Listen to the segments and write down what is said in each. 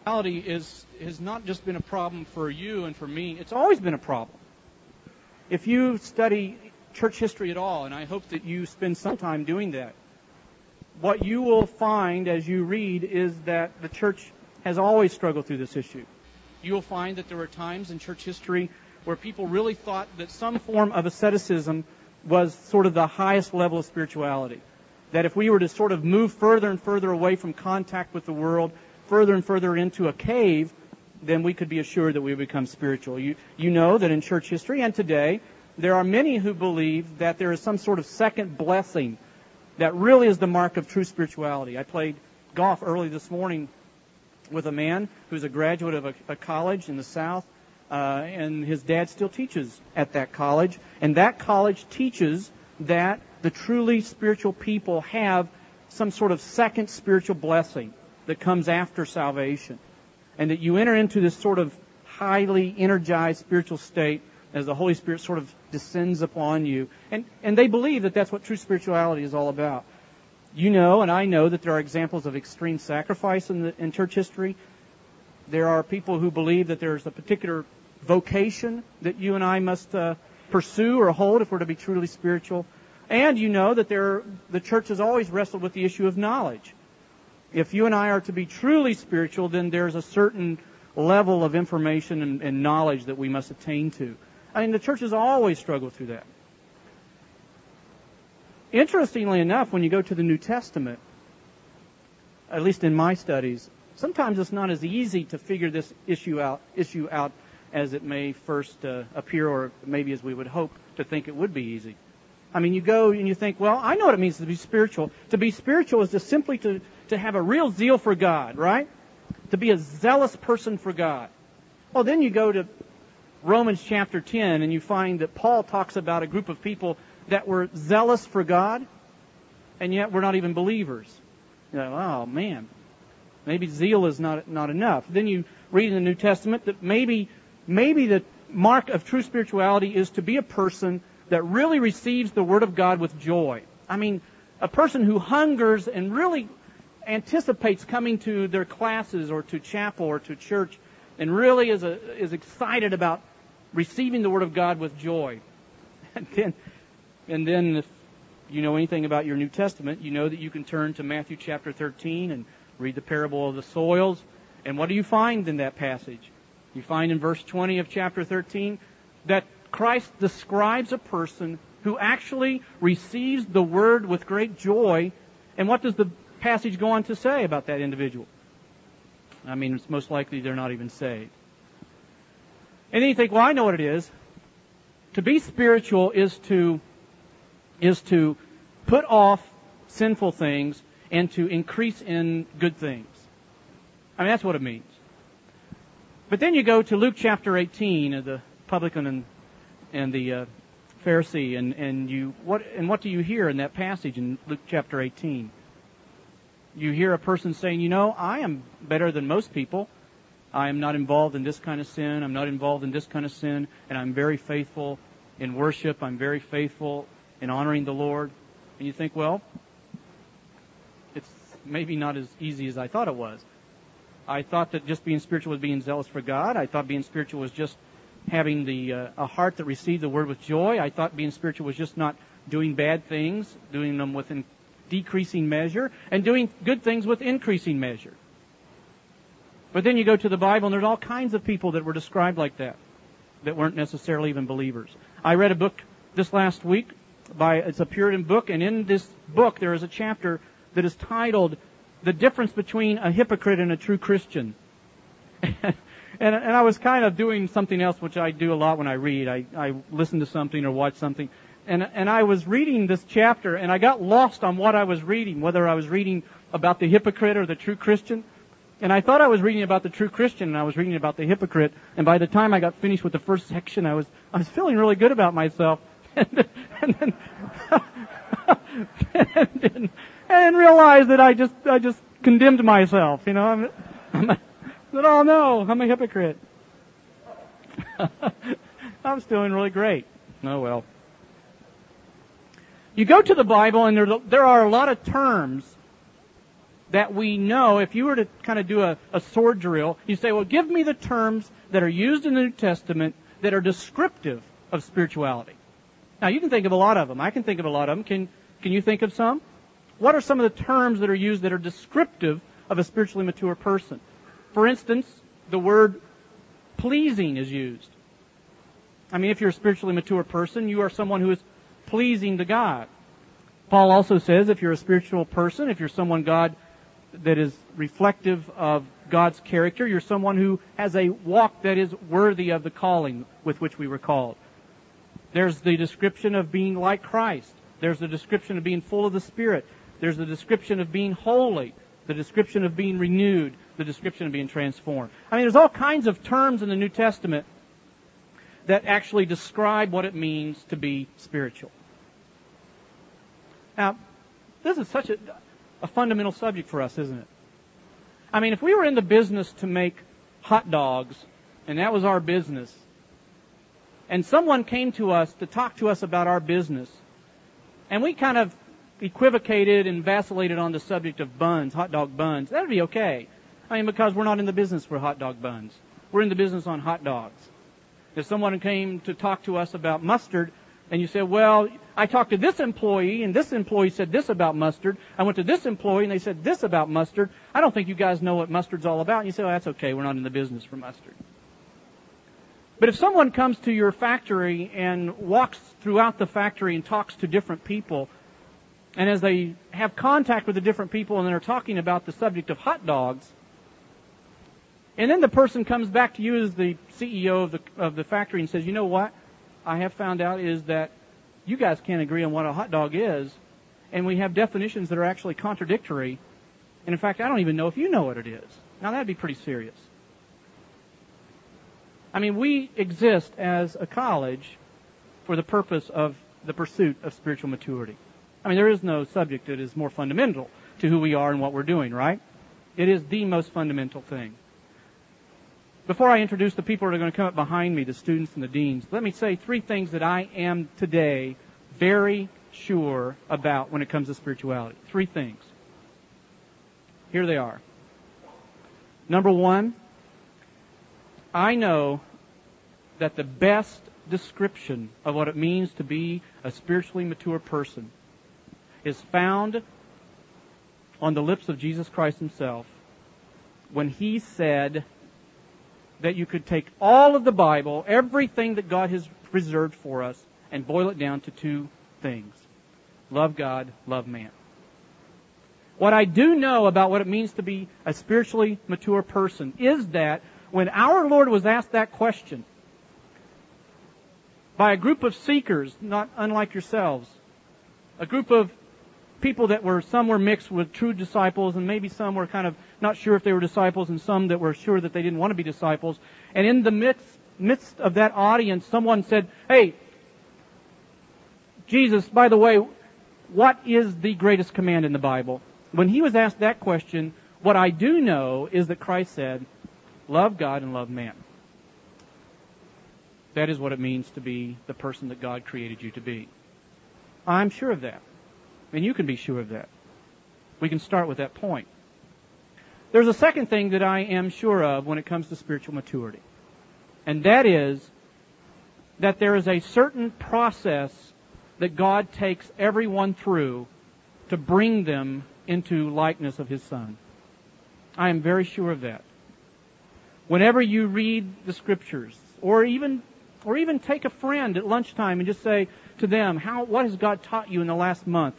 spirituality is has not just been a problem for you and for me. It's always been a problem. If you study church history at all, and I hope that you spend some time doing that, what you will find as you read is that the church has always struggled through this issue. You will find that there were times in church history where people really thought that some form of asceticism was sort of the highest level of spirituality. That if we were to sort of move further and further away from contact with the world, further and further into a cave, then we could be assured that we become spiritual. You, you know that in church history and today, there are many who believe that there is some sort of second blessing that really is the mark of true spirituality. I played golf early this morning with a man who's a graduate of a, a college in the South, uh, and his dad still teaches at that college. And that college teaches that the truly spiritual people have some sort of second spiritual blessing that comes after salvation. And that you enter into this sort of highly energized spiritual state as the Holy Spirit sort of descends upon you. And, and they believe that that's what true spirituality is all about. You know, and I know that there are examples of extreme sacrifice in, the, in church history. There are people who believe that there's a particular vocation that you and I must uh, pursue or hold if we're to be truly spiritual. And you know that there, the church has always wrestled with the issue of knowledge. If you and I are to be truly spiritual, then there's a certain level of information and, and knowledge that we must attain to. I mean, the church has always struggled through that. Interestingly enough, when you go to the New Testament, at least in my studies, sometimes it's not as easy to figure this issue out, issue out as it may first uh, appear, or maybe as we would hope to think it would be easy. I mean, you go and you think, well, I know what it means to be spiritual. To be spiritual is to simply to, to have a real zeal for God, right? To be a zealous person for God. Well, then you go to Romans chapter 10 and you find that Paul talks about a group of people that were zealous for God, and yet we're not even believers. You know, oh man, maybe zeal is not, not enough. Then you read in the New Testament that maybe, maybe the mark of true spirituality is to be a person that really receives the Word of God with joy. I mean, a person who hungers and really anticipates coming to their classes or to chapel or to church and really is, a, is excited about receiving the Word of God with joy. And then, and then if you know anything about your New Testament, you know that you can turn to Matthew chapter 13 and read the parable of the soils. And what do you find in that passage? You find in verse 20 of chapter 13 that Christ describes a person who actually receives the word with great joy. And what does the passage go on to say about that individual? I mean, it's most likely they're not even saved. And then you think, well, I know what it is. To be spiritual is to, is to put off sinful things and to increase in good things. I mean, that's what it means. But then you go to Luke chapter 18, of the publican and, and the uh, Pharisee, and, and you what and what do you hear in that passage in Luke chapter 18? You hear a person saying, "You know, I am better than most people. I am not involved in this kind of sin. I'm not involved in this kind of sin, and I'm very faithful in worship. I'm very faithful in honoring the Lord. And you think, well, it's maybe not as easy as I thought it was. I thought that just being spiritual was being zealous for God. I thought being spiritual was just having the uh, a heart that received the word with joy. I thought being spiritual was just not doing bad things, doing them with decreasing measure, and doing good things with increasing measure. But then you go to the Bible and there's all kinds of people that were described like that, that weren't necessarily even believers. I read a book this last week by, it's a Puritan book, and in this book there is a chapter that is titled, The Difference Between a Hypocrite and a True Christian. and, and I was kind of doing something else, which I do a lot when I read. I, I listen to something or watch something. And, and I was reading this chapter and I got lost on what I was reading, whether I was reading about the hypocrite or the true Christian. And I thought I was reading about the true Christian and I was reading about the hypocrite. And by the time I got finished with the first section, I was, I was feeling really good about myself. and, and then, and then, and realized that I just, I just condemned myself, you know. I'm, I'm, Said, oh no, I'm a hypocrite. I was doing really great. Oh well. You go to the Bible and there, there are a lot of terms that we know, if you were to kind of do a, a sword drill, you say, well, give me the terms that are used in the New Testament that are descriptive of spirituality. Now, you can think of a lot of them. I can think of a lot of them. Can, can you think of some? What are some of the terms that are used that are descriptive of a spiritually mature person? For instance, the word pleasing is used. I mean, if you're a spiritually mature person, you are someone who is pleasing to God. Paul also says if you're a spiritual person, if you're someone God that is reflective of God's character, you're someone who has a walk that is worthy of the calling with which we were called. There's the description of being like Christ. There's the description of being full of the Spirit. There's the description of being holy. The description of being renewed. The description of being transformed. I mean, there's all kinds of terms in the New Testament that actually describe what it means to be spiritual. Now, this is such a, a fundamental subject for us, isn't it? I mean, if we were in the business to make hot dogs, and that was our business, and someone came to us to talk to us about our business, and we kind of equivocated and vacillated on the subject of buns, hot dog buns, that would be okay. I mean, because we're not in the business for hot dog buns. We're in the business on hot dogs. If someone came to talk to us about mustard, and you said, well, I talked to this employee, and this employee said this about mustard. I went to this employee, and they said this about mustard. I don't think you guys know what mustard's all about. And you say, well, that's okay. We're not in the business for mustard. But if someone comes to your factory and walks throughout the factory and talks to different people, and as they have contact with the different people and they're talking about the subject of hot dogs, and then the person comes back to you as the CEO of the, of the factory and says, you know what? I have found out is that you guys can't agree on what a hot dog is, and we have definitions that are actually contradictory. And in fact, I don't even know if you know what it is. Now that'd be pretty serious. I mean, we exist as a college for the purpose of the pursuit of spiritual maturity. I mean, there is no subject that is more fundamental to who we are and what we're doing, right? It is the most fundamental thing. Before I introduce the people that are going to come up behind me, the students and the deans, let me say three things that I am today very sure about when it comes to spirituality. Three things. Here they are. Number one, I know that the best description of what it means to be a spiritually mature person is found on the lips of Jesus Christ himself when he said, that you could take all of the Bible, everything that God has preserved for us, and boil it down to two things. Love God, love man. What I do know about what it means to be a spiritually mature person is that when our Lord was asked that question by a group of seekers, not unlike yourselves, a group of people that were, some were mixed with true disciples and maybe some were kind of not sure if they were disciples and some that were sure that they didn't want to be disciples. And in the midst, midst of that audience, someone said, hey, Jesus, by the way, what is the greatest command in the Bible? When he was asked that question, what I do know is that Christ said, love God and love man. That is what it means to be the person that God created you to be. I'm sure of that. And you can be sure of that. We can start with that point. There's a second thing that I am sure of when it comes to spiritual maturity. And that is that there is a certain process that God takes everyone through to bring them into likeness of His Son. I am very sure of that. Whenever you read the scriptures, or even, or even take a friend at lunchtime and just say to them, how, what has God taught you in the last month?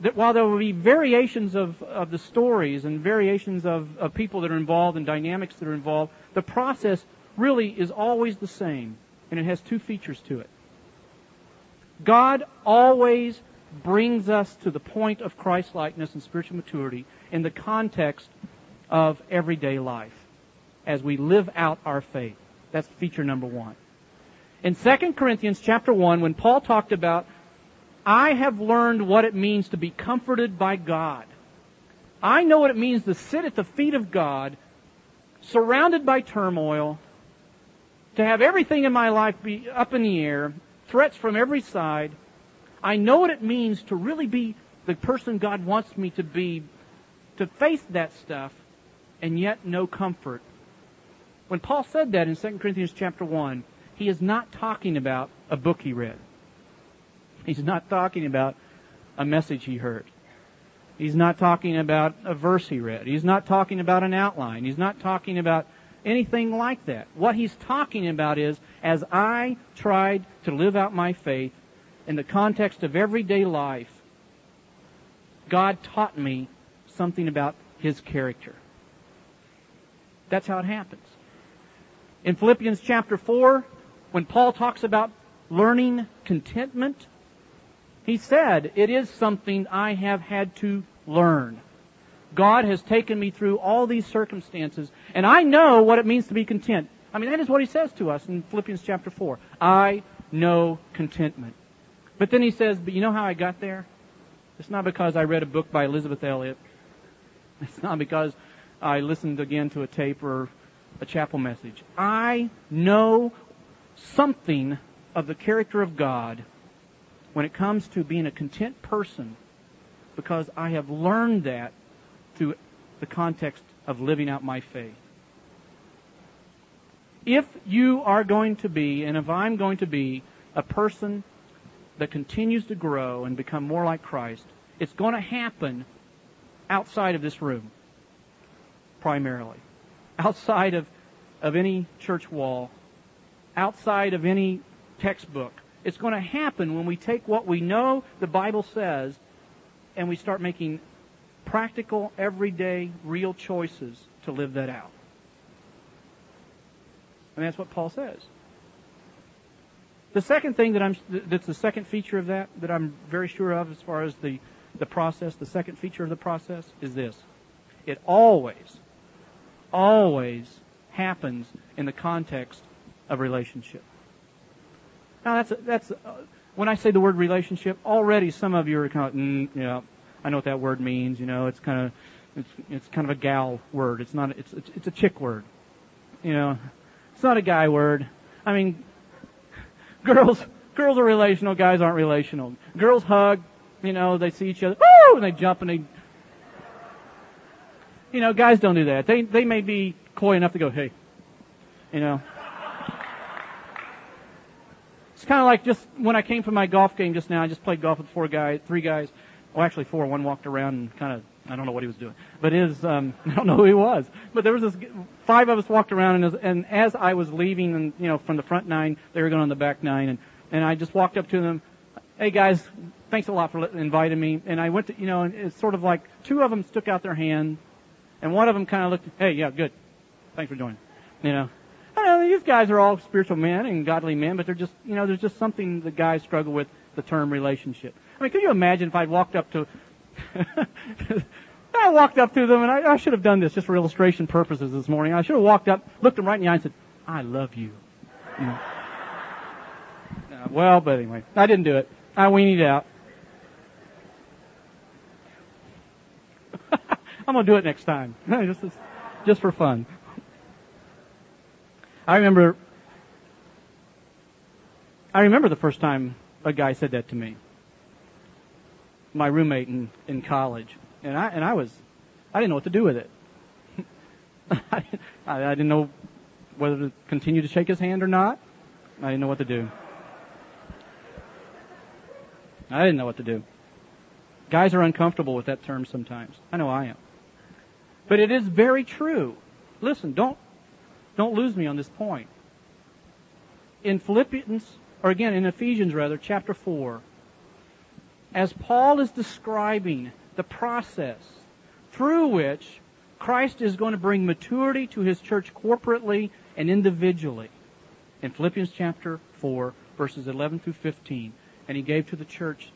That while there will be variations of, of the stories and variations of, of people that are involved and dynamics that are involved, the process really is always the same. And it has two features to it. God always brings us to the point of Christ-likeness and spiritual maturity in the context of everyday life as we live out our faith. That's feature number one. In 2 Corinthians chapter 1, when Paul talked about I have learned what it means to be comforted by God. I know what it means to sit at the feet of God, surrounded by turmoil, to have everything in my life be up in the air, threats from every side. I know what it means to really be the person God wants me to be to face that stuff and yet no comfort. When Paul said that in 2 Corinthians chapter 1, he is not talking about a book he read. He's not talking about a message he heard. He's not talking about a verse he read. He's not talking about an outline. He's not talking about anything like that. What he's talking about is, as I tried to live out my faith in the context of everyday life, God taught me something about his character. That's how it happens. In Philippians chapter 4, when Paul talks about learning contentment, he said, it is something I have had to learn. God has taken me through all these circumstances, and I know what it means to be content. I mean, that is what he says to us in Philippians chapter 4. I know contentment. But then he says, but you know how I got there? It's not because I read a book by Elizabeth Elliot. It's not because I listened again to a tape or a chapel message. I know something of the character of God when it comes to being a content person because I have learned that through the context of living out my faith. If you are going to be, and if I'm going to be, a person that continues to grow and become more like Christ, it's going to happen outside of this room, primarily. Outside of, of any church wall, outside of any textbook. It's going to happen when we take what we know the Bible says and we start making practical, everyday, real choices to live that out. And that's what Paul says. The second thing that I'm, that's the second feature of that, that I'm very sure of as far as the, the process, the second feature of the process is this. It always, always happens in the context of relationship. Now that's, that's, uh, when I say the word relationship, already some of you are kind of, mm, yeah, I know what that word means, you know, it's kind of, it's, it's kind of a gal word. It's not, it's, it's, it's a chick word. You know, it's not a guy word. I mean, Girls, girls are relational, guys aren't relational. Girls hug, you know, they see each other, woo, and they jump and they, you know, guys don't do that. They, they may be coy enough to go, hey, you know. Kind of like just when I came from my golf game just now, I just played golf with four guys, three guys. Well, actually four. One walked around and kind of, I don't know what he was doing, but is, um, I don't know who he was. But there was this, five of us walked around and as, and as I was leaving and, you know, from the front nine, they were going on the back nine and, and I just walked up to them, hey guys, thanks a lot for inviting me. And I went to, you know, and it's sort of like two of them stuck out their hand and one of them kind of looked, hey, yeah, good. Thanks for joining. You know, I know, these guys are all spiritual men and godly men, but they're just, you know, there's just something the guys struggle with, the term relationship. I mean, could you imagine if I walked up to, I walked up to them and I, I should have done this just for illustration purposes this morning. I should have walked up, looked them right in the eye and said, I love you. you know. uh, well, but anyway, I didn't do it. I weaned out. I'm gonna do it next time. just, just for fun. I remember, I remember the first time a guy said that to me my roommate in, in college, and I and I was I didn't know what to do with it. I, I didn't know whether to continue to shake his hand or not. I didn't know what to do. I didn't know what to do. Guys are uncomfortable with that term sometimes. I know I am. But it is very true. Listen, don't don't lose me on this point. In Philippians, or again in Ephesians rather, chapter 4, as Paul is describing the process through which Christ is going to bring maturity to his church corporately and individually. In Philippians chapter 4, verses 11 through 15. And he gave to the church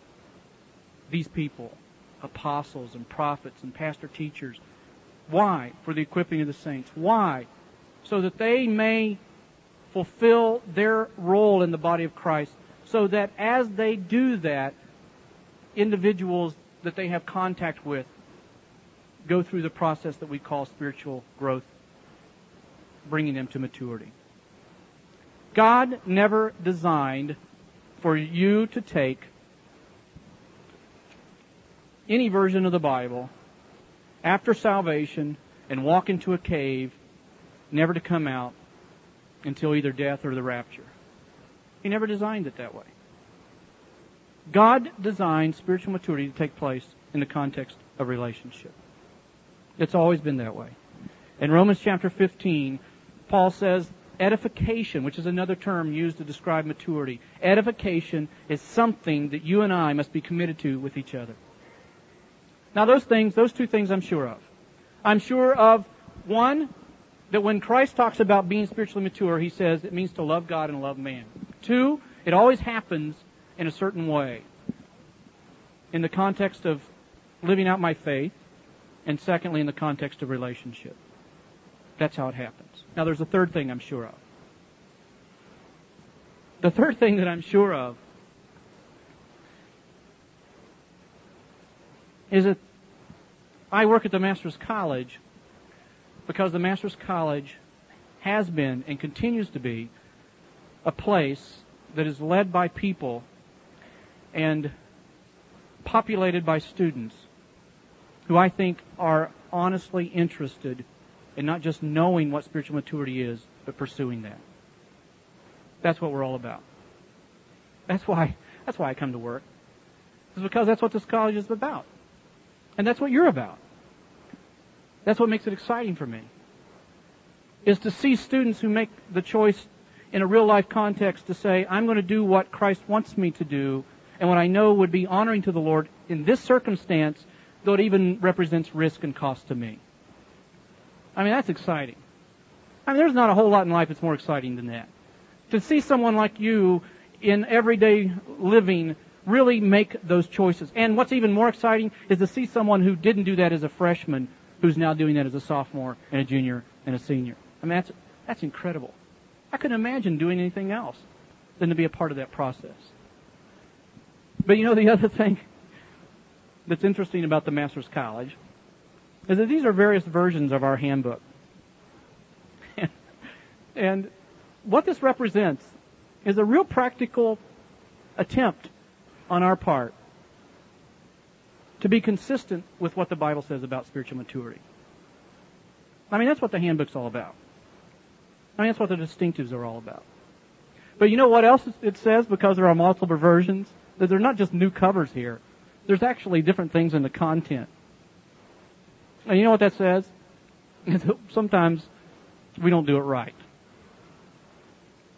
these people, apostles and prophets and pastor teachers. Why? For the equipping of the saints. Why? So that they may fulfill their role in the body of Christ. So that as they do that, individuals that they have contact with go through the process that we call spiritual growth, bringing them to maturity. God never designed for you to take any version of the Bible after salvation and walk into a cave, never to come out until either death or the rapture. He never designed it that way. God designed spiritual maturity to take place in the context of relationship. It's always been that way. In Romans chapter 15, Paul says edification, which is another term used to describe maturity, edification is something that you and I must be committed to with each other. Now those things, those two things I'm sure of. I'm sure of one, that when Christ talks about being spiritually mature, he says it means to love God and love man. Two, it always happens in a certain way. In the context of living out my faith, and secondly, in the context of relationship. That's how it happens. Now, there's a third thing I'm sure of. The third thing that I'm sure of is that I work at the Master's College because the Master's College has been and continues to be a place that is led by people and populated by students who I think are honestly interested in not just knowing what spiritual maturity is, but pursuing that. That's what we're all about. That's why, that's why I come to work. It's because that's what this college is about. And that's what you're about. That's what makes it exciting for me. Is to see students who make the choice in a real life context to say, I'm going to do what Christ wants me to do and what I know would be honoring to the Lord in this circumstance, though it even represents risk and cost to me. I mean, that's exciting. I mean, there's not a whole lot in life that's more exciting than that. To see someone like you in everyday living really make those choices. And what's even more exciting is to see someone who didn't do that as a freshman who's now doing that as a sophomore and a junior and a senior. I mean, that's, that's incredible. I couldn't imagine doing anything else than to be a part of that process. But you know, the other thing that's interesting about the Master's College is that these are various versions of our handbook. and what this represents is a real practical attempt on our part to be consistent with what the Bible says about spiritual maturity. I mean, that's what the handbook's all about. I mean, that's what the distinctives are all about. But you know what else it says because there are multiple versions? That they're not just new covers here. There's actually different things in the content. And you know what that says? Sometimes we don't do it right.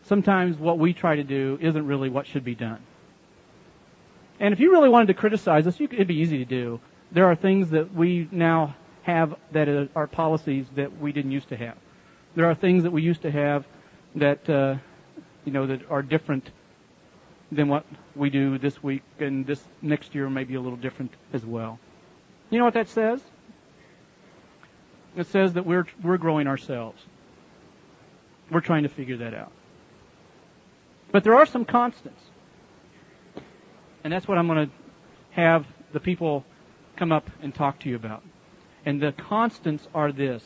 Sometimes what we try to do isn't really what should be done. And if you really wanted to criticize us, could, it'd be easy to do. There are things that we now have that are policies that we didn't used to have. There are things that we used to have that, uh, you know, that are different than what we do this week, and this next year may be a little different as well. You know what that says? It says that we're we're growing ourselves. We're trying to figure that out. But there are some constants. And that's what I'm going to have the people come up and talk to you about. And the constants are this.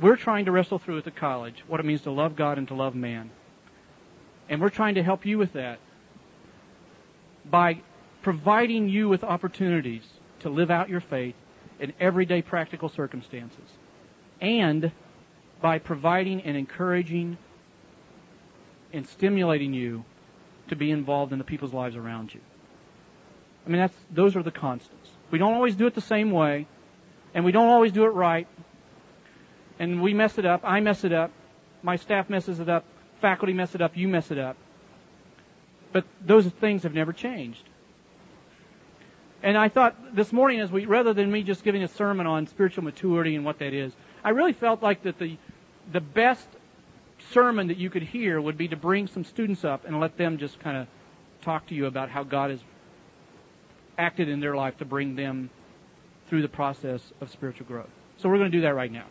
We're trying to wrestle through at the college what it means to love God and to love man. And we're trying to help you with that by providing you with opportunities to live out your faith in everyday practical circumstances. And by providing and encouraging and stimulating you to be involved in the people's lives around you. I mean, that's, those are the constants. We don't always do it the same way, and we don't always do it right, and we mess it up. I mess it up. My staff messes it up. Faculty mess it up. You mess it up. But those things have never changed. And I thought this morning, as we, rather than me just giving a sermon on spiritual maturity and what that is, I really felt like that the, the best sermon that you could hear would be to bring some students up and let them just kind of talk to you about how God has acted in their life to bring them through the process of spiritual growth. So we're going to do that right now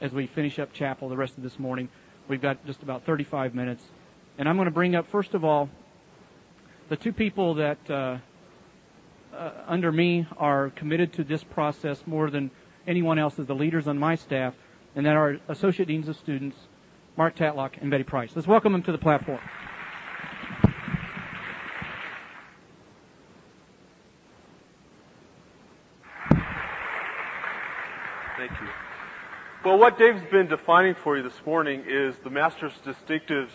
as we finish up chapel the rest of this morning. We've got just about 35 minutes. And I'm going to bring up, first of all, the two people that uh, uh, under me are committed to this process more than anyone else as the leaders on my staff, and that are Associate Deans of Students, Mark Tatlock, and Betty Price. Let's welcome them to the platform. Thank you. Well, what Dave's been defining for you this morning is the Master's distinctives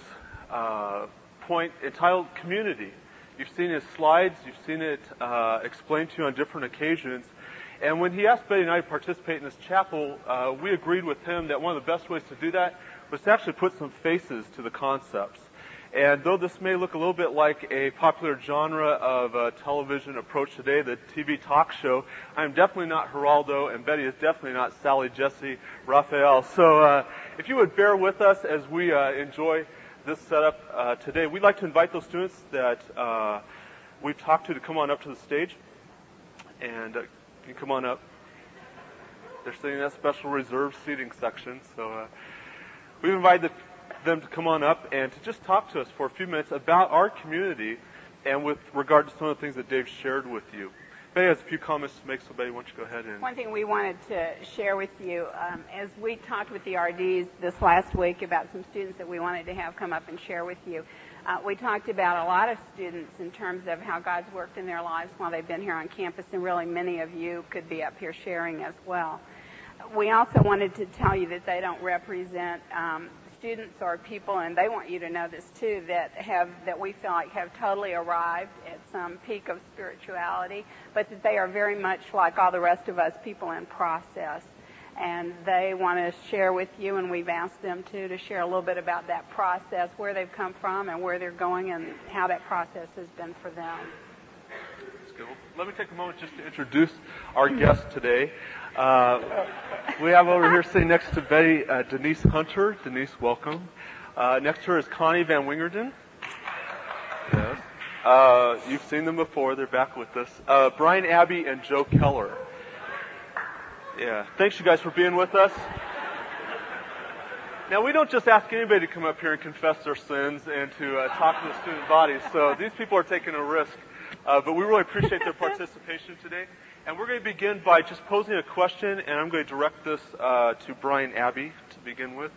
uh, point entitled Community. You've seen his slides, you've seen it uh, explained to you on different occasions. And when he asked Betty and I to participate in this chapel, uh, we agreed with him that one of the best ways to do that was to actually put some faces to the concepts. And though this may look a little bit like a popular genre of uh, television approach today, the TV talk show, I'm definitely not Geraldo, and Betty is definitely not Sally, Jessy, Raphael. So uh, if you would bear with us as we uh, enjoy this setup uh, today, we'd like to invite those students that uh, we've talked to to come on up to the stage. And uh, you come on up. They're sitting in that special reserved seating section, so we've invited them to come on up and to just talk to us for a few minutes about our community and with regard to some of the things that Dave shared with you. Betty has a few comments to make, so Betty, why don't you go ahead and... One thing we wanted to share with you, um, as we talked with the RDs this last week about some students that we wanted to have come up and share with you, uh, we talked about a lot of students in terms of how God's worked in their lives while they've been here on campus, and really many of you could be up here sharing as well. We also wanted to tell you that they don't represent um, students or people, and they want you to know this too, that have that we feel like have totally arrived at some peak of spirituality, but that they are very much like all the rest of us, people in process. And they want to share with you, and we've asked them too to share a little bit about that process, where they've come from, and where they're going, and how that process has been for them. Let me take a moment just to introduce our guest today. Uh, we have over here sitting next to Betty uh, Denise Hunter. Denise, welcome. Uh, next to her is Connie Van Wingerden. Yes. Uh, you've seen them before. They're back with us. Uh, Brian Abbey and Joe Keller. Yeah. Thanks, you guys, for being with us. Now, we don't just ask anybody to come up here and confess their sins and to uh, talk to the student body. So these people are taking a risk. But we really appreciate their participation today. And we're going to begin by just posing a question, and I'm going to direct this uh, to Brian Abbey to begin with.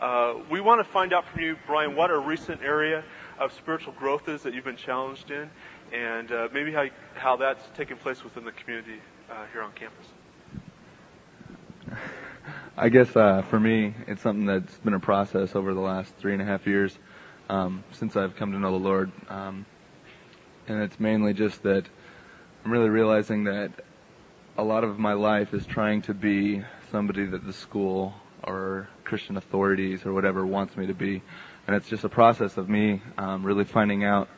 Uh, we want to find out from you, Brian, what a recent area of spiritual growth is that you've been challenged in, and uh, maybe how, how that's taken place within the community uh, here on campus. I guess uh, for me, it's something that's been a process over the last three and a half years um, since I've come to know the Lord. Um, and it's mainly just that I'm really realizing that a lot of my life is trying to be somebody that the school or Christian authorities or whatever wants me to be. And it's just a process of me um, really finding out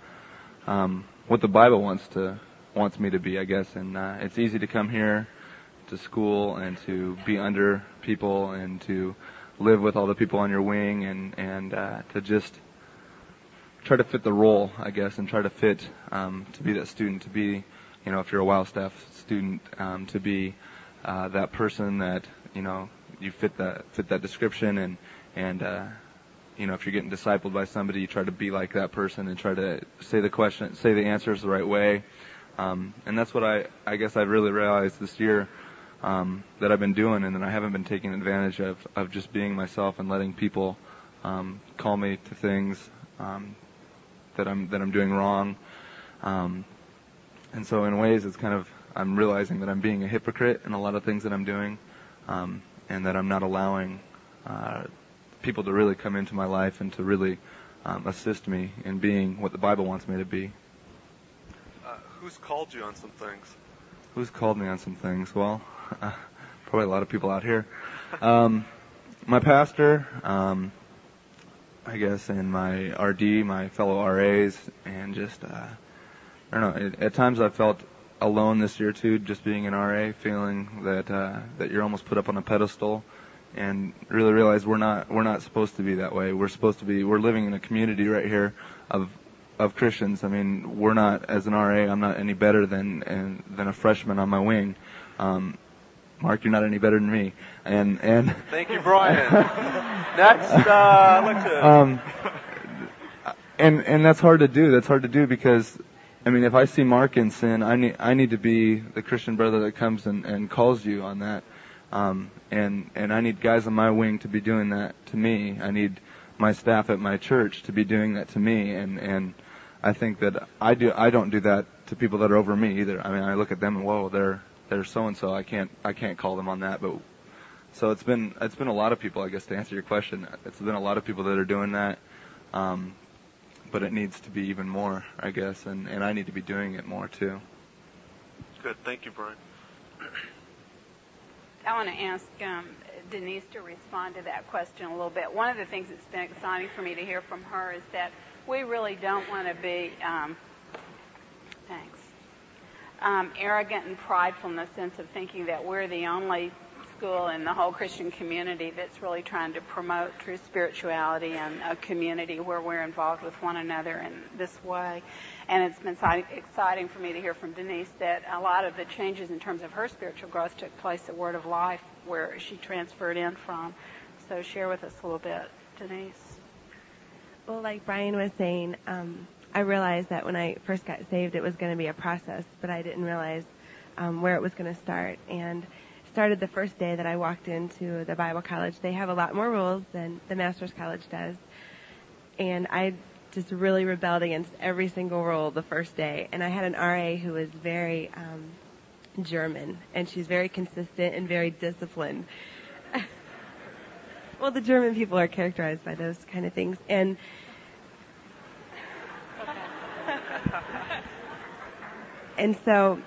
um, what the Bible wants to wants me to be, I guess. And uh, it's easy to come here to school and to be under people and to live with all the people on your wing and and uh, to just try to fit the role, I guess, and try to fit um, to be that student, to be you know, if you're a WOW staff student, um, to be uh, that person that you know you fit that fit that description, and and uh, you know if you're getting discipled by somebody, you try to be like that person and try to say the question, say the answers the right way, um, and that's what I I guess I've really realized this year. Um, that I've been doing, and that I haven't been taking advantage of, of just being myself and letting people um, call me to things um, that I'm that I'm doing wrong, um, and so in ways, it's kind of I'm realizing that I'm being a hypocrite in a lot of things that I'm doing, um, and that I'm not allowing uh, people to really come into my life and to really um, assist me in being what the Bible wants me to be. Uh, who's called you on some things? Who's called me on some things? Well, uh, probably a lot of people out here. Um, my pastor, um, I guess, and my RD, my fellow RAs, and just uh, I don't know. At, at times I felt alone this year too, just being an RA, feeling that uh, that you're almost put up on a pedestal, and really realize we're not we're not supposed to be that way. We're supposed to be we're living in a community right here of of Christians. I mean, we're not as an RA. I'm not any better than and, than a freshman on my wing. Um, Mark, you're not any better than me. And and thank you, Brian. Next, uh, to. Um, and and that's hard to do. That's hard to do because I mean, if I see Mark in sin, I need I need to be the Christian brother that comes and, and calls you on that. Um, and and I need guys on my wing to be doing that to me. I need my staff at my church to be doing that to me. And and I think that I do I don't do that to people that are over me either. I mean, I look at them and whoa, they're they're so and so. I can't I can't call them on that. But so it's been it's been a lot of people, I guess, to answer your question. It's been a lot of people that are doing that, um, but it needs to be even more, I guess, and and I need to be doing it more too. Good, thank you, Brian. I want to ask um, Denise to respond to that question a little bit. One of the things that's been exciting for me to hear from her is that we really don't want to be, um, thanks, um, arrogant and prideful in the sense of thinking that we're the only school in the whole Christian community that's really trying to promote true spirituality and a community where we're involved with one another in this way. And it's been exciting for me to hear from Denise that a lot of the changes in terms of her spiritual growth took place at Word of Life, where she transferred in from. So share with us a little bit, Denise. Well, like Brian was saying, um, I realized that when I first got saved, it was going to be a process, but I didn't realize um, where it was going to start. And started the first day that I walked into the Bible college. They have a lot more rules than the Master's College does. And I just really rebelled against every single rule the first day. And I had an RA who was very um, German, and she's very consistent and very disciplined. well, the German people are characterized by those kind of things. And and so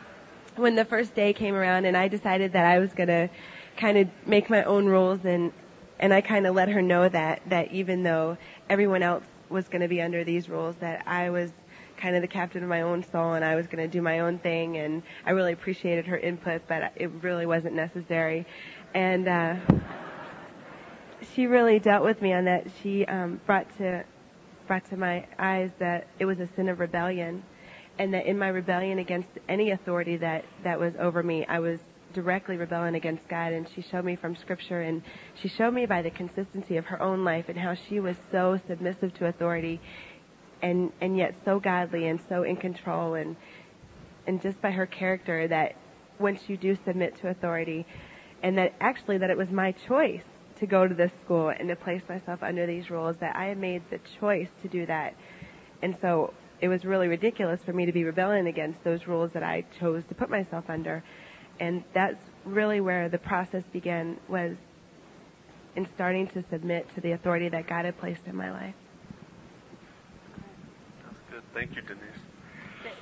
when the first day came around and I decided that I was going to kind of make my own rules and and I kind of let her know that that even though everyone else was going to be under these rules that I was kind of the captain of my own soul and I was going to do my own thing. And I really appreciated her input but it really wasn't necessary. And uh she really dealt with me on that. She um brought to brought to my eyes that it was a sin of rebellion and that in my rebellion against any authority that that was over me, I was directly rebelling against God. And she showed me from scripture and she showed me by the consistency of her own life and how she was so submissive to authority and and yet so godly and so in control. And and just by her character that once you do submit to authority and that actually that it was my choice to go to this school and to place myself under these rules that I made the choice to do that. And so it was really ridiculous for me to be rebelling against those rules that I chose to put myself under. And that's really where the process began was in starting to submit to the authority that God had placed in my life. That's good. Thank you, Denise.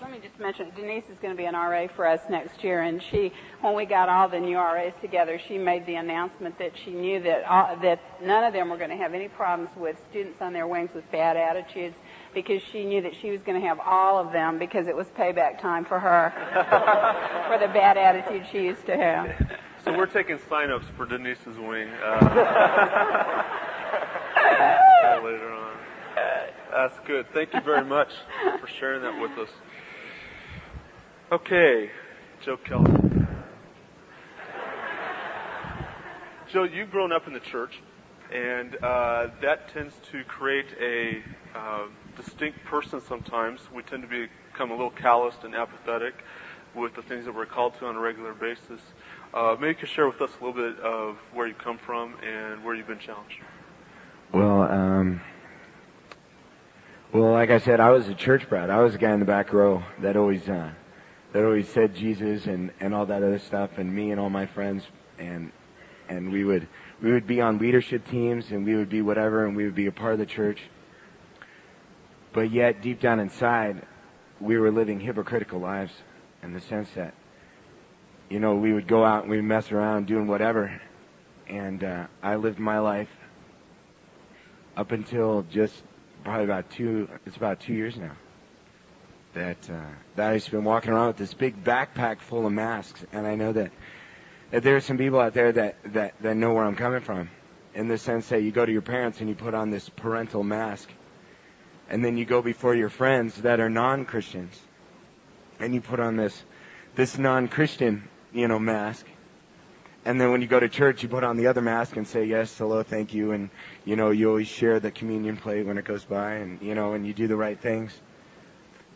Let me just mention, Denise is going to be an RA for us next year, and she, when we got all the new RAs together, she made the announcement that she knew that all, that none of them were going to have any problems with students on their wings with bad attitudes, because she knew that she was going to have all of them because it was payback time for her for the bad attitude she used to have. So we're taking sign-ups for Denise's wing uh, later on. That's good. Thank you very much for sharing that with us. Okay, Joe Kelly. Joe, you've grown up in the church, and uh, that tends to create a uh, distinct person sometimes. We tend to become a little calloused and apathetic with the things that we're called to on a regular basis. Uh, maybe you could share with us a little bit of where you come from and where you've been challenged. Well, um, well, like I said, I was a church brat. I was the guy in the back row that always, uh, that always said Jesus and and all that other stuff, and me and all my friends, and and we would we would be on leadership teams, and we would be whatever, and we would be a part of the church. But yet, deep down inside, we were living hypocritical lives in the sense that, you know, we would go out and we'd mess around doing whatever. And uh, I lived my life up until just probably about two, it's about two years now. That, uh, that I've been walking around with this big backpack full of masks. And I know that, that there are some people out there that, that, that know where I'm coming from. In the sense that you go to your parents and you put on this parental mask and then you go before your friends that are non-Christians, and you put on this this non-Christian, you know, mask. And then when you go to church, you put on the other mask and say yes, hello, thank you, and you know you always share the communion plate when it goes by, and you know, and you do the right things.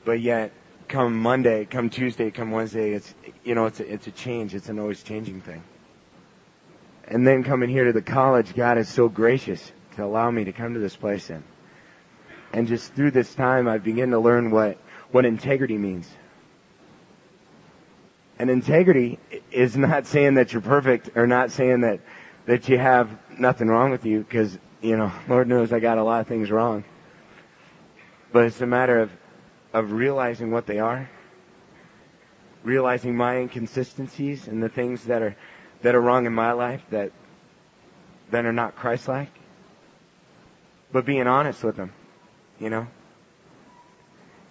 But yet, come Monday, come Tuesday, come Wednesday, it's you know it's a, it's a change. It's an always changing thing. And then coming here to the college, God is so gracious to allow me to come to this place and and just through this time, I begin to learn what, what integrity means. And integrity is not saying that you're perfect or not saying that, that you have nothing wrong with you because, you know, Lord knows I got a lot of things wrong. But it's a matter of, of realizing what they are, realizing my inconsistencies and the things that are, that are wrong in my life that, that are not Christ-like, but being honest with them, you know?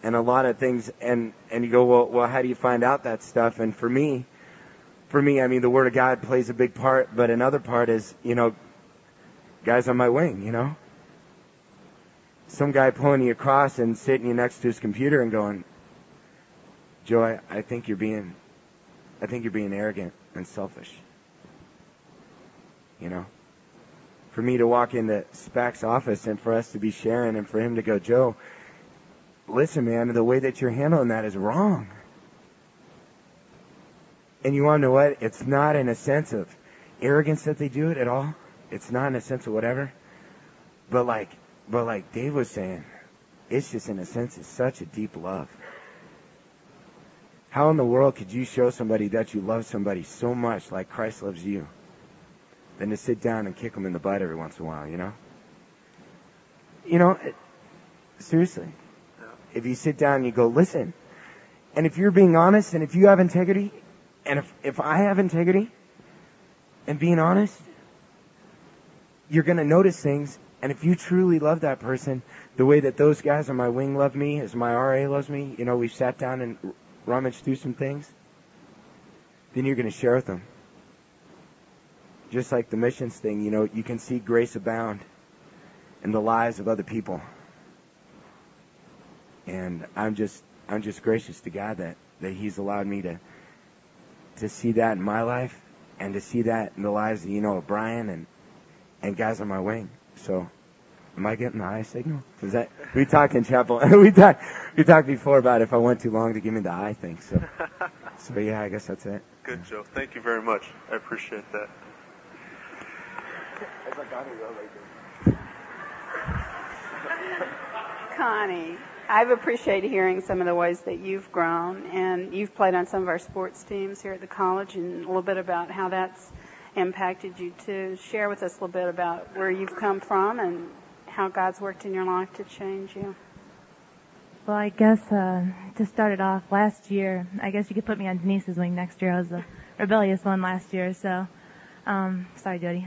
And a lot of things, and, and you go, well, well, how do you find out that stuff? And for me, for me, I mean, the Word of God plays a big part, but another part is, you know, guys on my wing, you know? Some guy pulling you across and sitting you next to his computer and going, Joe, I, I think you're being, I think you're being arrogant and selfish. You know? For me to walk into SPAC's office and for us to be sharing and for him to go, Joe, listen, man, the way that you're handling that is wrong. And you want to know what? It's not in a sense of arrogance that they do it at all. It's not in a sense of whatever. But like, but like Dave was saying, it's just in a sense of such a deep love. How in the world could you show somebody that you love somebody so much like Christ loves you than to sit down and kick them in the butt every once in a while, you know? You know, seriously. If you sit down and you go, listen, and if you're being honest and if you have integrity, and if, if I have integrity and being honest, you're going to notice things. And if you truly love that person, the way that those guys on my wing love me, as my RA loves me, you know, we've sat down and rummaged through some things, then you're going to share with them. Just like the missions thing, you know, you can see grace abound in the lives of other people. And I'm just, I'm just gracious to God that, that He's allowed me to, to see that in my life and to see that in the lives of, you know, of Brian and, and guys on my wing. So, am I getting the eye signal? Is that, we talked in chapel, we talked, we talked before about if I went too long to give me the eye thing. So, so yeah, I guess that's it. Good, Joe. Thank you very much. I appreciate that. Connie. I've appreciated hearing some of the ways that you've grown, and you've played on some of our sports teams here at the college, and a little bit about how that's impacted you too. Share with us a little bit about where you've come from and how God's worked in your life to change you. Well, I guess uh, to start it off, last year, I guess you could put me on Denise's wing next year. I was the rebellious one last year, so um, sorry, Jody.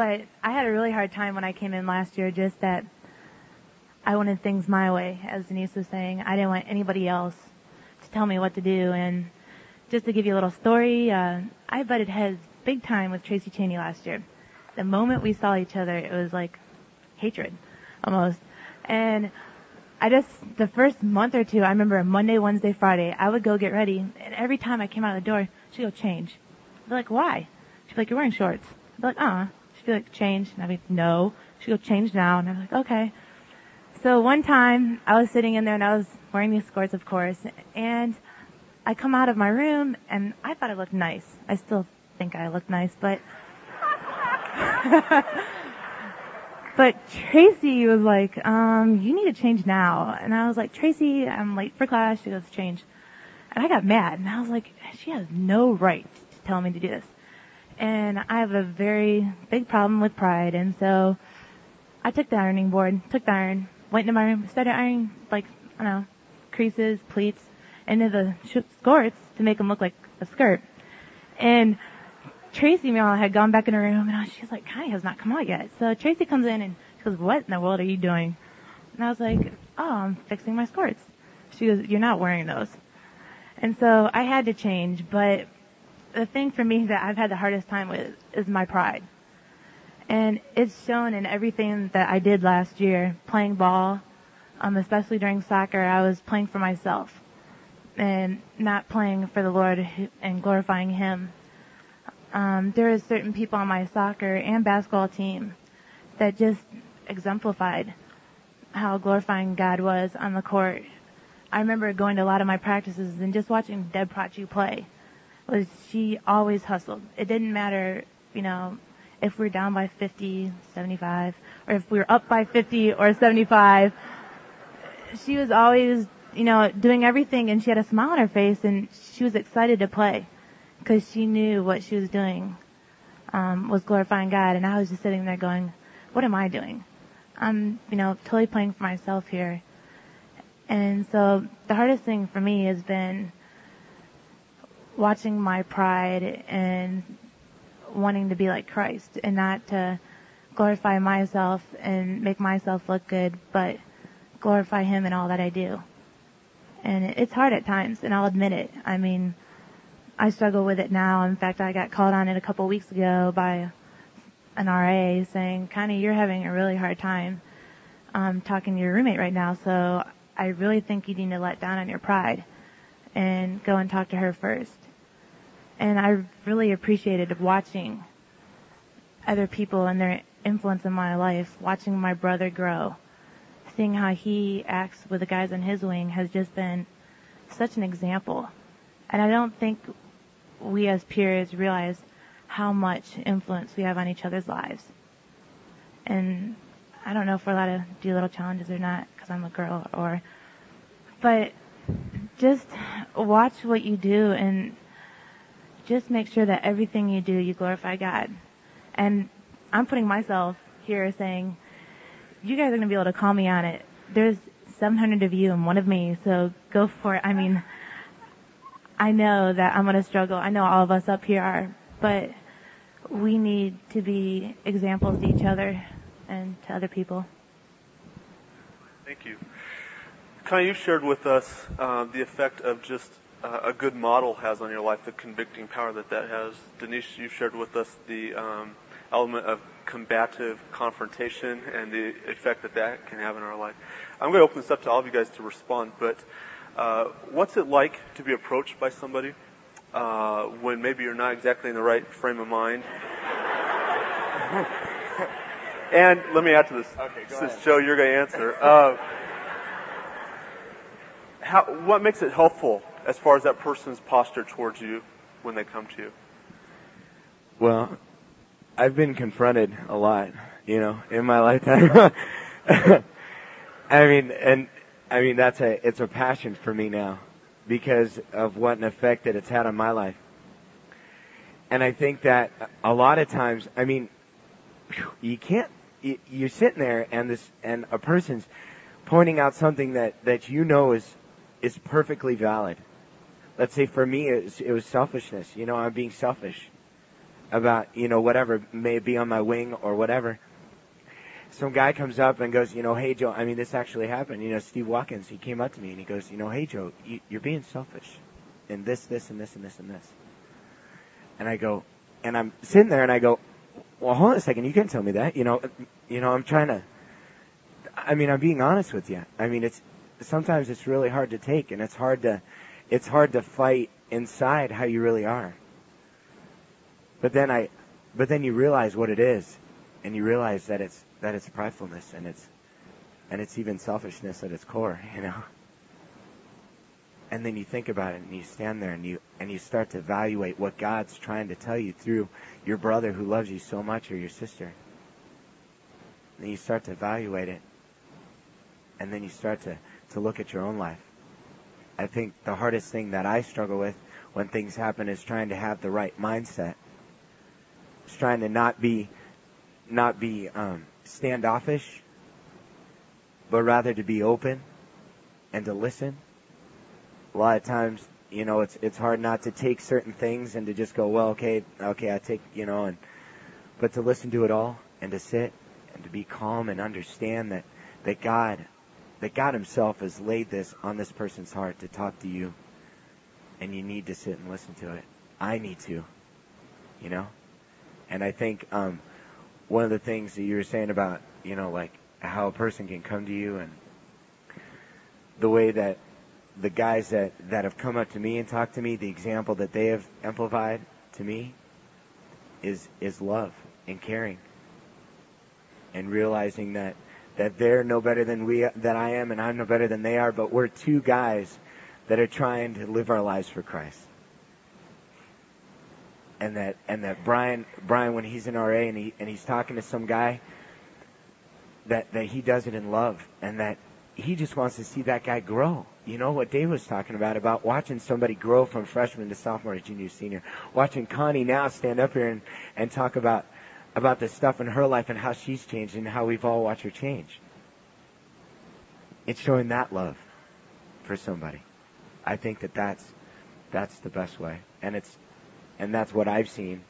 But I had a really hard time when I came in last year, just that I wanted things my way, as Denise was saying. I didn't want anybody else to tell me what to do. And just to give you a little story, uh, I butted heads big time with Tracy Cheney last year. The moment we saw each other, it was like hatred, almost. And I just, the first month or two, I remember Monday, Wednesday, Friday, I would go get ready, and every time I came out of the door, she'd go change. I'd be like, why? She'd be like, you're wearing shorts. I'd be like, uh. She'd like, change. And I'd be like, no. She'd go change now. And be like, okay. So one time I was sitting in there and I was wearing these skirts, of course, and I come out of my room and I thought I looked nice. I still think I look nice, but but Tracy was like, um, you need to change now. And I was like, Tracy, I'm late for class. She goes, change. And I got mad and I was like, she has no right to tell me to do this. And I have a very big problem with pride. And so I took the ironing board, took the iron, went into my room, started ironing like I don't know creases, pleats into the sh- skirts to make them look like a skirt. And Tracy meanwhile had gone back in her room and she's like, Connie has not come out yet. So Tracy comes in and she goes, what in the world are you doing? And I was like, oh, I'm fixing my skirts. She goes, you're not wearing those. And so I had to change, but the thing for me that I've had the hardest time with is my pride. And it's shown in everything that I did last year, playing ball, um, especially during soccer, I was playing for myself and not playing for the Lord and glorifying Him. Um, there is certain people on my soccer and basketball team that just exemplified how glorifying God was on the court. I remember going to a lot of my practices and just watching Deb Prachu play. Was she always hustled? It didn't matter, you know, if we're down by 50, 75, or if we were up by 50 or 75. She was always, you know, doing everything and she had a smile on her face and she was excited to play because she knew what she was doing. um, was glorifying God, and I was just sitting there going, "What am I doing? I'm, you know, totally playing for myself here." And so the hardest thing for me has been watching my pride and wanting to be like Christ and not to glorify myself and make myself look good, but glorify Him in all that I do. And it's hard at times, and I'll admit it. I mean, I struggle with it now. In fact, I got called on it a couple of weeks ago by an RA saying, Connie, you're having a really hard time um, talking to your roommate right now, so I really think you need to let down on your pride and go and talk to her first. And I really appreciated watching other people and their influence in my life, watching my brother grow, seeing how he acts with the guys on his wing has just been such an example. And I don't think we as peers realize how much influence we have on each other's lives. And I don't know if we're allowed to do little challenges or not because I'm a girl or, but just watch what you do and just make sure that everything you do, you glorify God. And I'm putting myself here saying, you guys are going to be able to call me on it. There's 700 of you and one of me, so go for it. I mean, I know that I'm going to struggle. I know all of us up here are, but we need to be examples to each other and to other people. Thank you. Connie, you shared with us uh, the effect of just uh, a good model has on your life, the convicting power that that has. Denise, you shared with us the um, element of combative confrontation and the effect that that can have in our life. I'm going to open this up to all of you guys to respond, but uh, what's it like to be approached by somebody uh, when maybe you're not exactly in the right frame of mind? and let me add to this. Okay, go Since ahead. Joe, you're going to answer. How, what makes it helpful as far as that person's posture towards you when they come to you? Well, I've been confronted a lot, you know, in my lifetime. I mean, and I mean that's a it's a passion for me now because of what an effect that it's had on my life. And I think that a lot of times, I mean, you can't. you- You're sitting there, and this and a person's pointing out something that that you know is is perfectly valid. Let's say for me, it was, it was selfishness. You know, I'm being selfish about you know whatever may be on my wing or whatever. Some guy comes up and goes, you know, hey Joe, I mean this actually happened. You know, Steve Watkins, he came up to me and he goes, you know, hey Joe, you, you're being selfish, in this, this, and this, and this, and this. And I go, and I'm sitting there and I go, well, hold on a second, you can't tell me that. You know, you know, I'm trying to. I mean, I'm being honest with you. I mean, it's sometimes it's really hard to take, and it's hard to, it's hard to fight inside how you really are. But then I, but then you realize what it is, and you realize that it's that it's pridefulness and it's and it's even selfishness at its core, you know. And then you think about it and you stand there and you and you start to evaluate what God's trying to tell you through your brother who loves you so much or your sister. And you start to evaluate it. And then you start to, to look at your own life. I think the hardest thing that I struggle with when things happen is trying to have the right mindset. It's trying to not be not be um, standoffish, but rather to be open and to listen. A lot of times, you know, it's it's hard not to take certain things and to just go, well, okay, okay, I take, you know, and but to listen to it all and to sit and to be calm and understand that that God that God Himself has laid this on this person's heart to talk to you, and you need to sit and listen to it. I need to, you know, and I think um, one of the things that you were saying about, you know, like how a person can come to you and the way that the guys that, that have come up to me and talked to me, the example that they have amplified to me is is love and caring. And realizing that that they're no better than we that I am and I'm no better than they are, but we're two guys that are trying to live our lives for Christ. And that and that Brian Brian when he's in RA and he and he's talking to some guy that that he does it in love and that he just wants to see that guy grow. You know what Dave was talking about about watching somebody grow from freshman to sophomore to junior to senior. Watching Connie now stand up here and and talk about about the stuff in her life and how she's changed and how we've all watched her change. It's showing that love for somebody. I think that that's that's the best way, and it's and that's what I've seen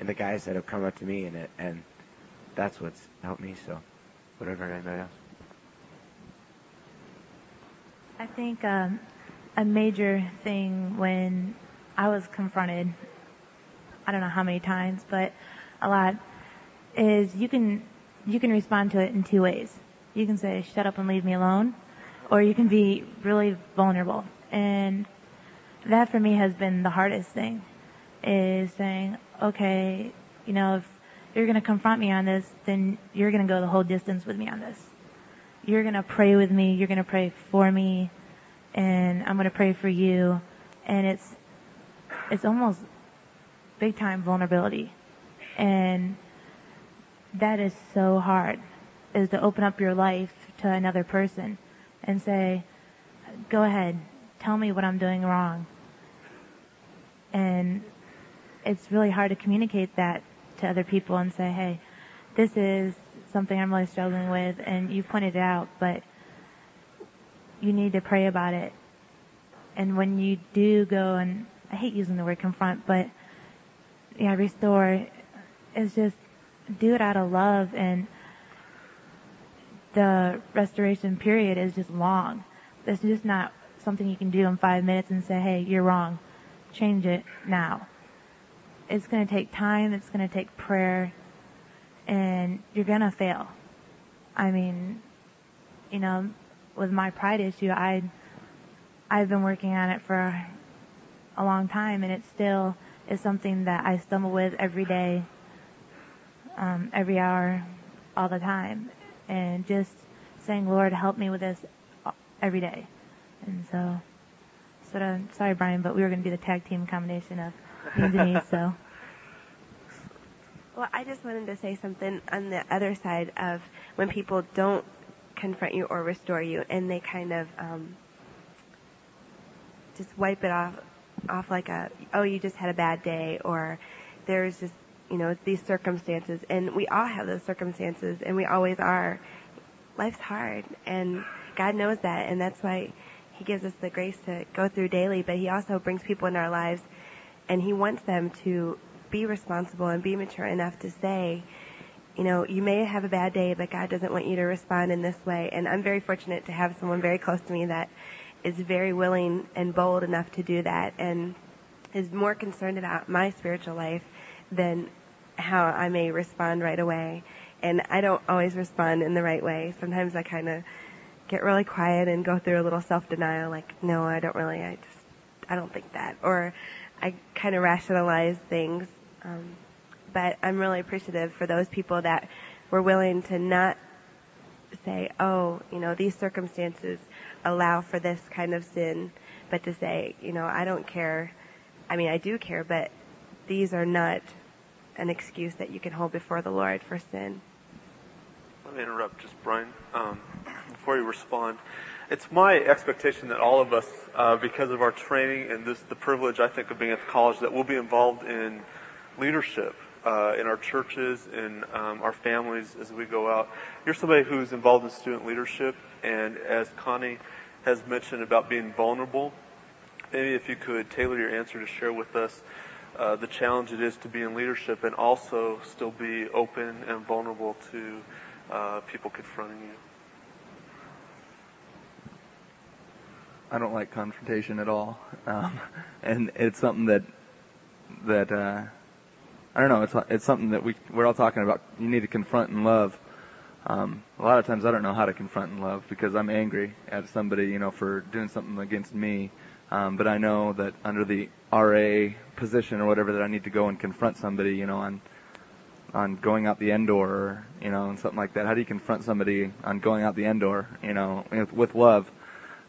in the guys that have come up to me, and it, and that's what's helped me. So, whatever anybody else. I think um, a major thing when I was confronted, I don't know how many times, but a lot, is you can you can respond to it in two ways. You can say, "Shut up and leave me alone," or you can be really vulnerable. And that for me has been the hardest thing, is saying, "Okay, you know, if you're going to confront me on this, then you're going to go the whole distance with me on this. You're going to pray with me. You're going to pray for me, and I'm going to pray for you." And it's it's almost big time vulnerability and that is so hard, is to open up your life to another person and say, go ahead, tell me what I'm doing wrong. And it's really hard to communicate that to other people and say, hey, this is something I'm really struggling with and you pointed it out, but you need to pray about it. And when you do go and I hate using the word confront, but yeah, restore is just do it out of love and the restoration period is just long. It's just not something you can do in five minutes and say, hey, you're wrong. Change it now. It's going to take time. It's going to take prayer and you're going to fail. I mean, you know, with my pride issue, I, I've been working on it for a long time and it still is something that I stumble with every day um, every hour, all the time, and just saying, Lord, help me with this every day. And so, sort of, sorry, Brian, but we were going to be the tag team combination of me and Denise, so. Well, I just wanted to say something on the other side of when people don't confront you or restore you, and they kind of um, just wipe it off, off like a, oh, you just had a bad day, or there's just you know, these circumstances. And we all have those circumstances, and we always are. Life's hard, and God knows that, and that's why He gives us the grace to go through daily, but He also brings people in our lives, and He wants them to be responsible and be mature enough to say, you know, you may have a bad day, but God doesn't want you to respond in this way. And I'm very fortunate to have someone very close to me that is very willing and bold enough to do that and is more concerned about my spiritual life than how I may respond right away. And I don't always respond in the right way. Sometimes I kind of get really quiet and go through a little self-denial, like, no, I don't really, I just, I don't think that. Or I kind of rationalize things. Um, but I'm really appreciative for those people that were willing to not say, oh, you know, these circumstances allow for this kind of sin, but to say, you know, I don't care. I mean, I do care, but these are not an excuse that you can hold before the Lord for sin. Let me interrupt just Brian um, before you respond. It's my expectation that all of us, uh, because of our training and this, the privilege I think of being at the college, that we'll be involved in leadership uh, in our churches, in um, our families as we go out. You're somebody who's involved in student leadership, and as Connie has mentioned about being vulnerable, maybe if you could tailor your answer to share with us uh, the challenge it is to be in leadership and also still be open and vulnerable to uh, people confronting you. I don't like confrontation at all, um, and it's something that that uh, I don't know. It's it's something that we we're all talking about. You need to confront and love. Um, a lot of times I don't know how to confront and love because I'm angry at somebody, you know, for doing something against me. Um, but I know that under the RA position or whatever that I need to go and confront somebody, you know, on on going out the end door, you know, and something like that. How do you confront somebody on going out the end door, you know, with, with love?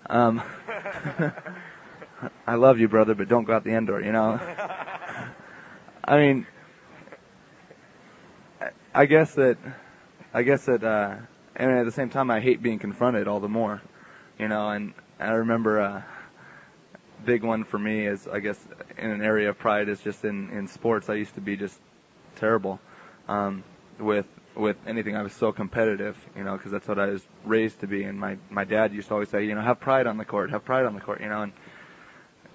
Um, I love you, brother, but don't go out the end door, you know. I mean, I guess that, I guess that, uh, and at the same time, I hate being confronted all the more, you know. And I remember. Uh, big one for me is, I guess, in an area of pride is just in, in sports. I used to be just terrible um, with with anything. I was so competitive, you know, because that's what I was raised to be. And my my dad used to always say, you know, have pride on the court, have pride on the court, you know. And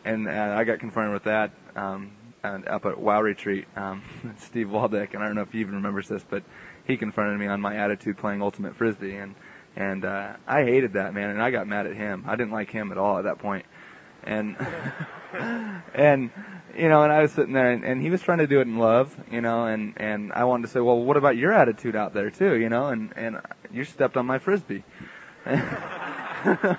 and uh, I got confronted with that um, and up at Wow Retreat. Um, Steve Waldeck, and I don't know if he even remembers this, but he confronted me on my attitude playing ultimate frisbee, and and uh, I hated that man, and I got mad at him. I didn't like him at all at that point, and and you know, and I was sitting there, and, and he was trying to do it in love, you know, and and I wanted to say, well, what about your attitude out there too, you know, and and you stepped on my frisbee, and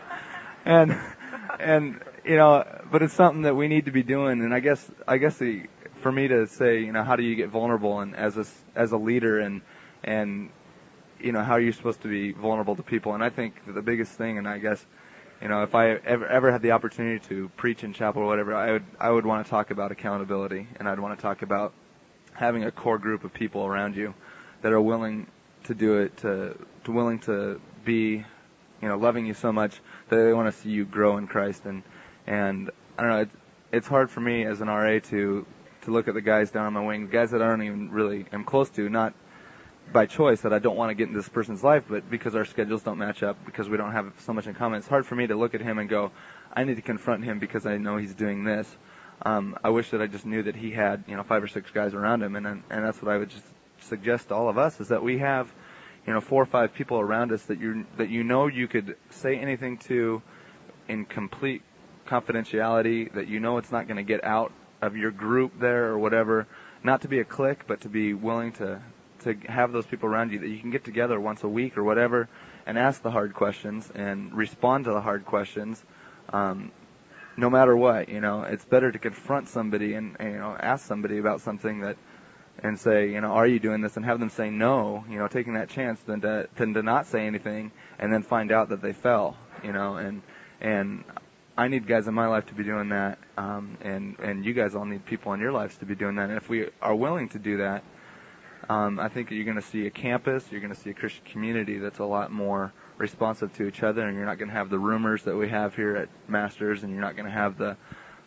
and you know, but it's something that we need to be doing, and I guess I guess the for me to say, you know, how do you get vulnerable and as a as a leader and and you know how are you supposed to be vulnerable to people, and I think the biggest thing, and I guess you know, if I ever ever had the opportunity to preach in chapel or whatever, I would I would want to talk about accountability, and I'd want to talk about having a core group of people around you that are willing to do it, to to willing to be, you know, loving you so much that they want to see you grow in Christ, and and I don't know, it's it's hard for me as an RA to to look at the guys down on my wing, guys that I don't even really am close to, not by choice that I don't want to get in this person's life, but because our schedules don't match up, because we don't have so much in common, it's hard for me to look at him and go, I need to confront him because I know he's doing this. Um, I wish that I just knew that he had, you know, five or six guys around him, and and that's what I would just suggest to all of us is that we have, you know, four or five people around us that you that you know you could say anything to, in complete confidentiality, that you know it's not going to get out of your group there or whatever. Not to be a clique, but to be willing to to have those people around you that you can get together once a week or whatever and ask the hard questions and respond to the hard questions. Um, no matter what, you know, it's better to confront somebody and, and you know ask somebody about something that and say, you know, are you doing this and have them say no, you know, taking that chance than to than to not say anything and then find out that they fell, you know, and and I need guys in my life to be doing that, um, and and you guys all need people in your lives to be doing that. And if we are willing to do that, um, I think you're going to see a campus, you're going to see a Christian community that's a lot more responsive to each other, and you're not going to have the rumors that we have here at Masters, and you're not going to have the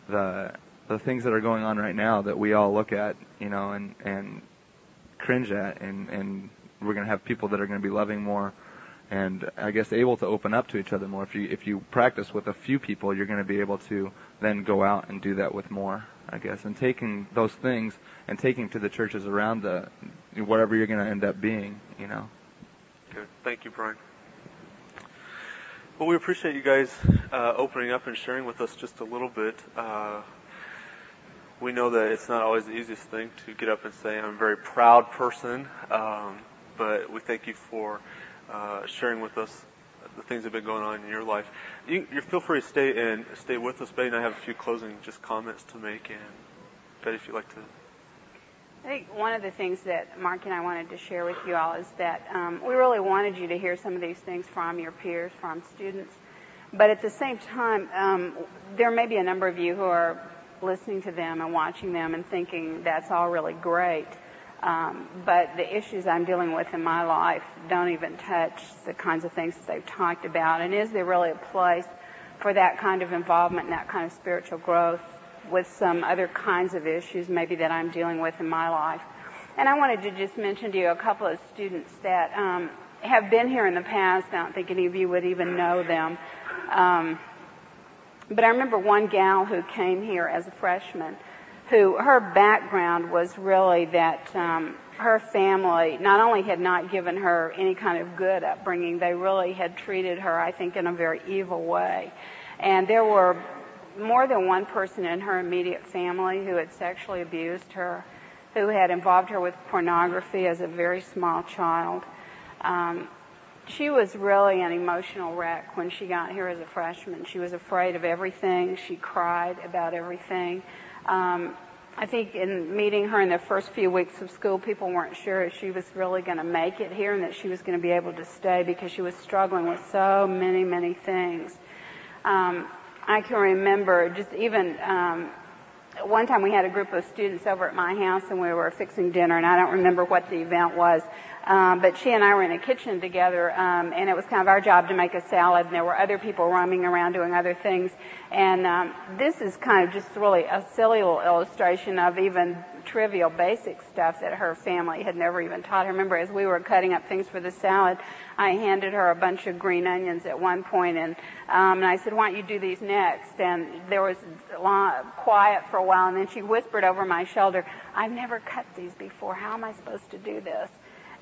the the things that are going on right now that we all look at, you know, and and cringe at, and and we're going to have people that are going to be loving more, and I guess able to open up to each other more. If you if you practice with a few people, you're going to be able to then go out and do that with more. I guess, and taking those things and taking to the churches around the whatever you're going to end up being, you know. Good. Thank you, Brian. Well, we appreciate you guys uh, opening up and sharing with us just a little bit. Uh, we know that it's not always the easiest thing to get up and say, I'm a very proud person, um, but we thank you for uh, sharing with us the things that have been going on in your life. You, you feel free to stay and stay with us, Betty, and I have a few closing just comments to make. And Betty, if you'd like to. I think one of the things that Mark and I wanted to share with you all is that um, we really wanted you to hear some of these things from your peers, from students. But at the same time, um, there may be a number of you who are listening to them and watching them and thinking that's all really great. Um, but the issues I'm dealing with in my life don't even touch the kinds of things that they've talked about. And is there really a place for that kind of involvement and that kind of spiritual growth with some other kinds of issues maybe that I'm dealing with in my life? And I wanted to just mention to you a couple of students that um, have been here in the past. I don't think any of you would even know them. Um, but I remember one gal who came here as a freshman who her background was really that um, her family not only had not given her any kind of good upbringing, they really had treated her, I think, in a very evil way. And there were more than one person in her immediate family who had sexually abused her, who had involved her with pornography as a very small child. Um, she was really an emotional wreck when she got here as a freshman. She was afraid of everything. She cried about everything. Um, I think in meeting her in the first few weeks of school, people weren't sure if she was really going to make it here and that she was going to be able to stay because she was struggling with so many, many things. Um, I can remember just even um, one time we had a group of students over at my house and we were fixing dinner, and I don't remember what the event was. Um, but she and I were in a kitchen together, um, and it was kind of our job to make a salad, and there were other people roaming around doing other things. And um, this is kind of just really a silly little illustration of even trivial, basic stuff that her family had never even taught her. Remember, as we were cutting up things for the salad, I handed her a bunch of green onions at one point, and um, and I said, "Why don't you do these next?" And there was long, quiet for a while, and then she whispered over my shoulder, "I've never cut these before. How am I supposed to do this?"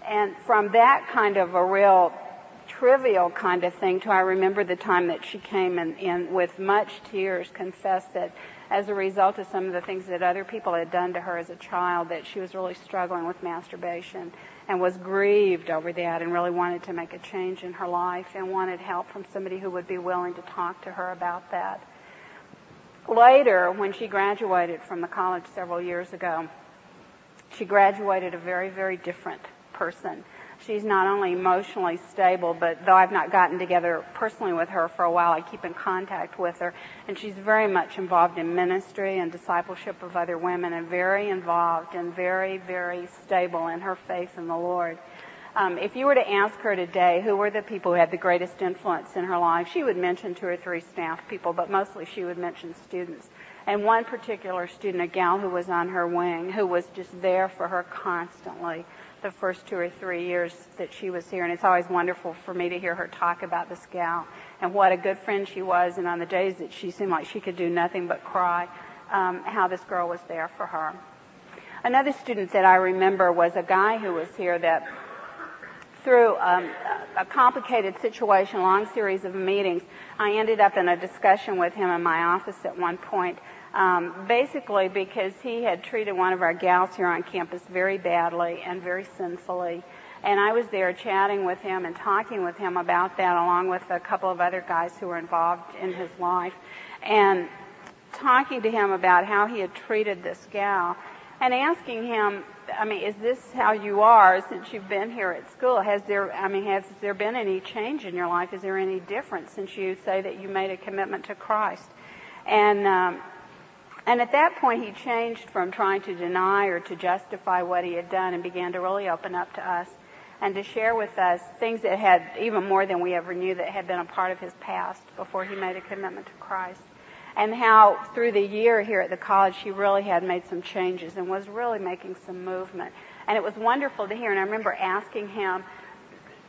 And from that kind of a real trivial kind of thing to I remember the time that she came and, and with much tears confessed that as a result of some of the things that other people had done to her as a child that she was really struggling with masturbation and was grieved over that and really wanted to make a change in her life and wanted help from somebody who would be willing to talk to her about that. Later, when she graduated from the college several years ago, she graduated a very, very different person she's not only emotionally stable, but though I've not gotten together personally with her for a while, I keep in contact with her. And she's very much involved in ministry and discipleship of other women and very involved and very, very stable in her faith in the Lord. Um, if you were to ask her today who were the people who had the greatest influence in her life, she would mention two or three staff people, but mostly she would mention students. And one particular student, a gal who was on her wing, who was just there for her constantly the first two or three years that she was here, and it's always wonderful for me to hear her talk about this gal and what a good friend she was, and on the days that she seemed like she could do nothing but cry, um, how this girl was there for her. Another student that I remember was a guy who was here that through um, a complicated situation, long series of meetings, I ended up in a discussion with him in my office at one point um, basically because he had treated one of our gals here on campus very badly and very sinfully. And I was there chatting with him and talking with him about that, along with a couple of other guys who were involved in his life, and talking to him about how he had treated this gal, and asking him, I mean, is this how you are since you've been here at school? Has there, I mean, has there been any change in your life? Is there any difference since you say that you made a commitment to Christ? And um, and at that point, he changed from trying to deny or to justify what he had done and began to really open up to us and to share with us things that had, even more than we ever knew, that had been a part of his past before he made a commitment to Christ. And how through the year here at the college, he really had made some changes and was really making some movement. And it was wonderful to hear. And I remember asking him,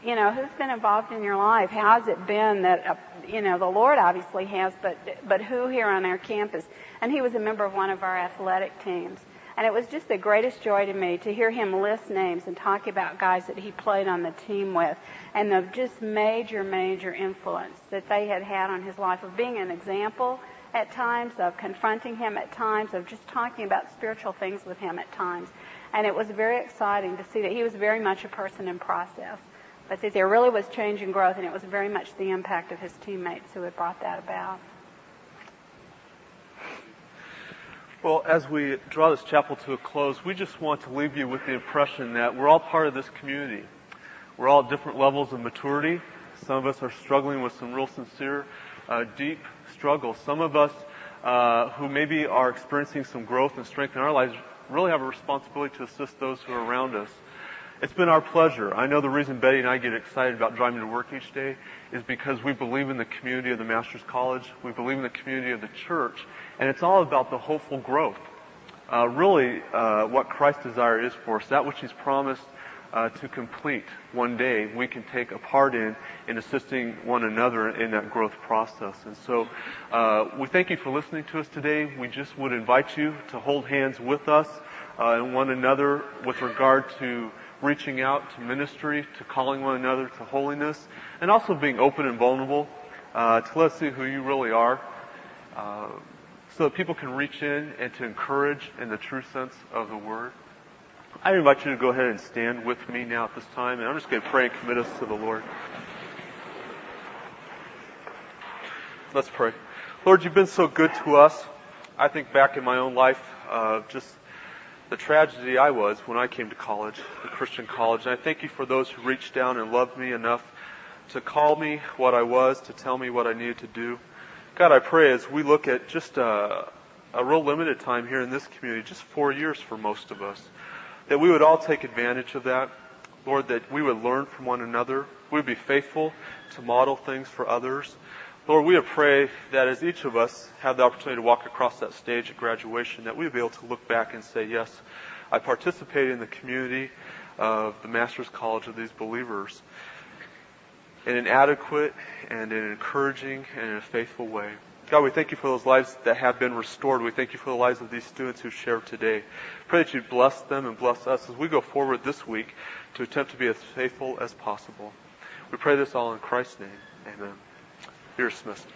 you know, who's been involved in your life? How's it been that, uh, you know, the Lord obviously has, but, but who here on our campus? And he was a member of one of our athletic teams. And it was just the greatest joy to me to hear him list names and talk about guys that he played on the team with and the just major, major influence that they had had on his life of being an example at times, of confronting him at times, of just talking about spiritual things with him at times. And it was very exciting to see that he was very much a person in process. But that there really was change and growth, and it was very much the impact of his teammates who had brought that about. Well, as we draw this chapel to a close, we just want to leave you with the impression that we're all part of this community. We're all at different levels of maturity. Some of us are struggling with some real sincere, uh, deep struggles. Some of us uh, who maybe are experiencing some growth and strength in our lives really have a responsibility to assist those who are around us. It's been our pleasure. I know the reason Betty and I get excited about driving to work each day is because we believe in the community of the Master's College. We believe in the community of the church. And it's all about the hopeful growth. Uh, really, uh, what Christ's desire is for us, that which He's promised uh, to complete one day, we can take a part in in assisting one another in that growth process. And so, uh, we thank you for listening to us today. We just would invite you to hold hands with us uh, and one another with regard to reaching out to ministry, to calling one another to holiness, and also being open and vulnerable uh, to let us see who you really are, uh, so that people can reach in and to encourage in the true sense of the word. I invite you to go ahead and stand with me now at this time, and I'm just going to pray and commit us to the Lord. Let's pray. Lord, you've been so good to us. I think back in my own life, uh, just the tragedy I was when I came to college, the Christian college. And I thank you for those who reached down and loved me enough to call me what I was, to tell me what I needed to do. God, I pray as we look at just a, a real limited time here in this community, just four years for most of us, that we would all take advantage of that. Lord, that we would learn from one another. We would be faithful to model things for others. Lord, we pray that as each of us have the opportunity to walk across that stage at graduation, that we would be able to look back and say, yes, I participated in the community of the Master's College of these believers in an adequate and an encouraging and in a faithful way. God, we thank you for those lives that have been restored. We thank you for the lives of these students who shared today. Pray that you bless them and bless us as we go forward this week to attempt to be as faithful as possible. We pray this all in Christ's name. Amen. You're dismissed.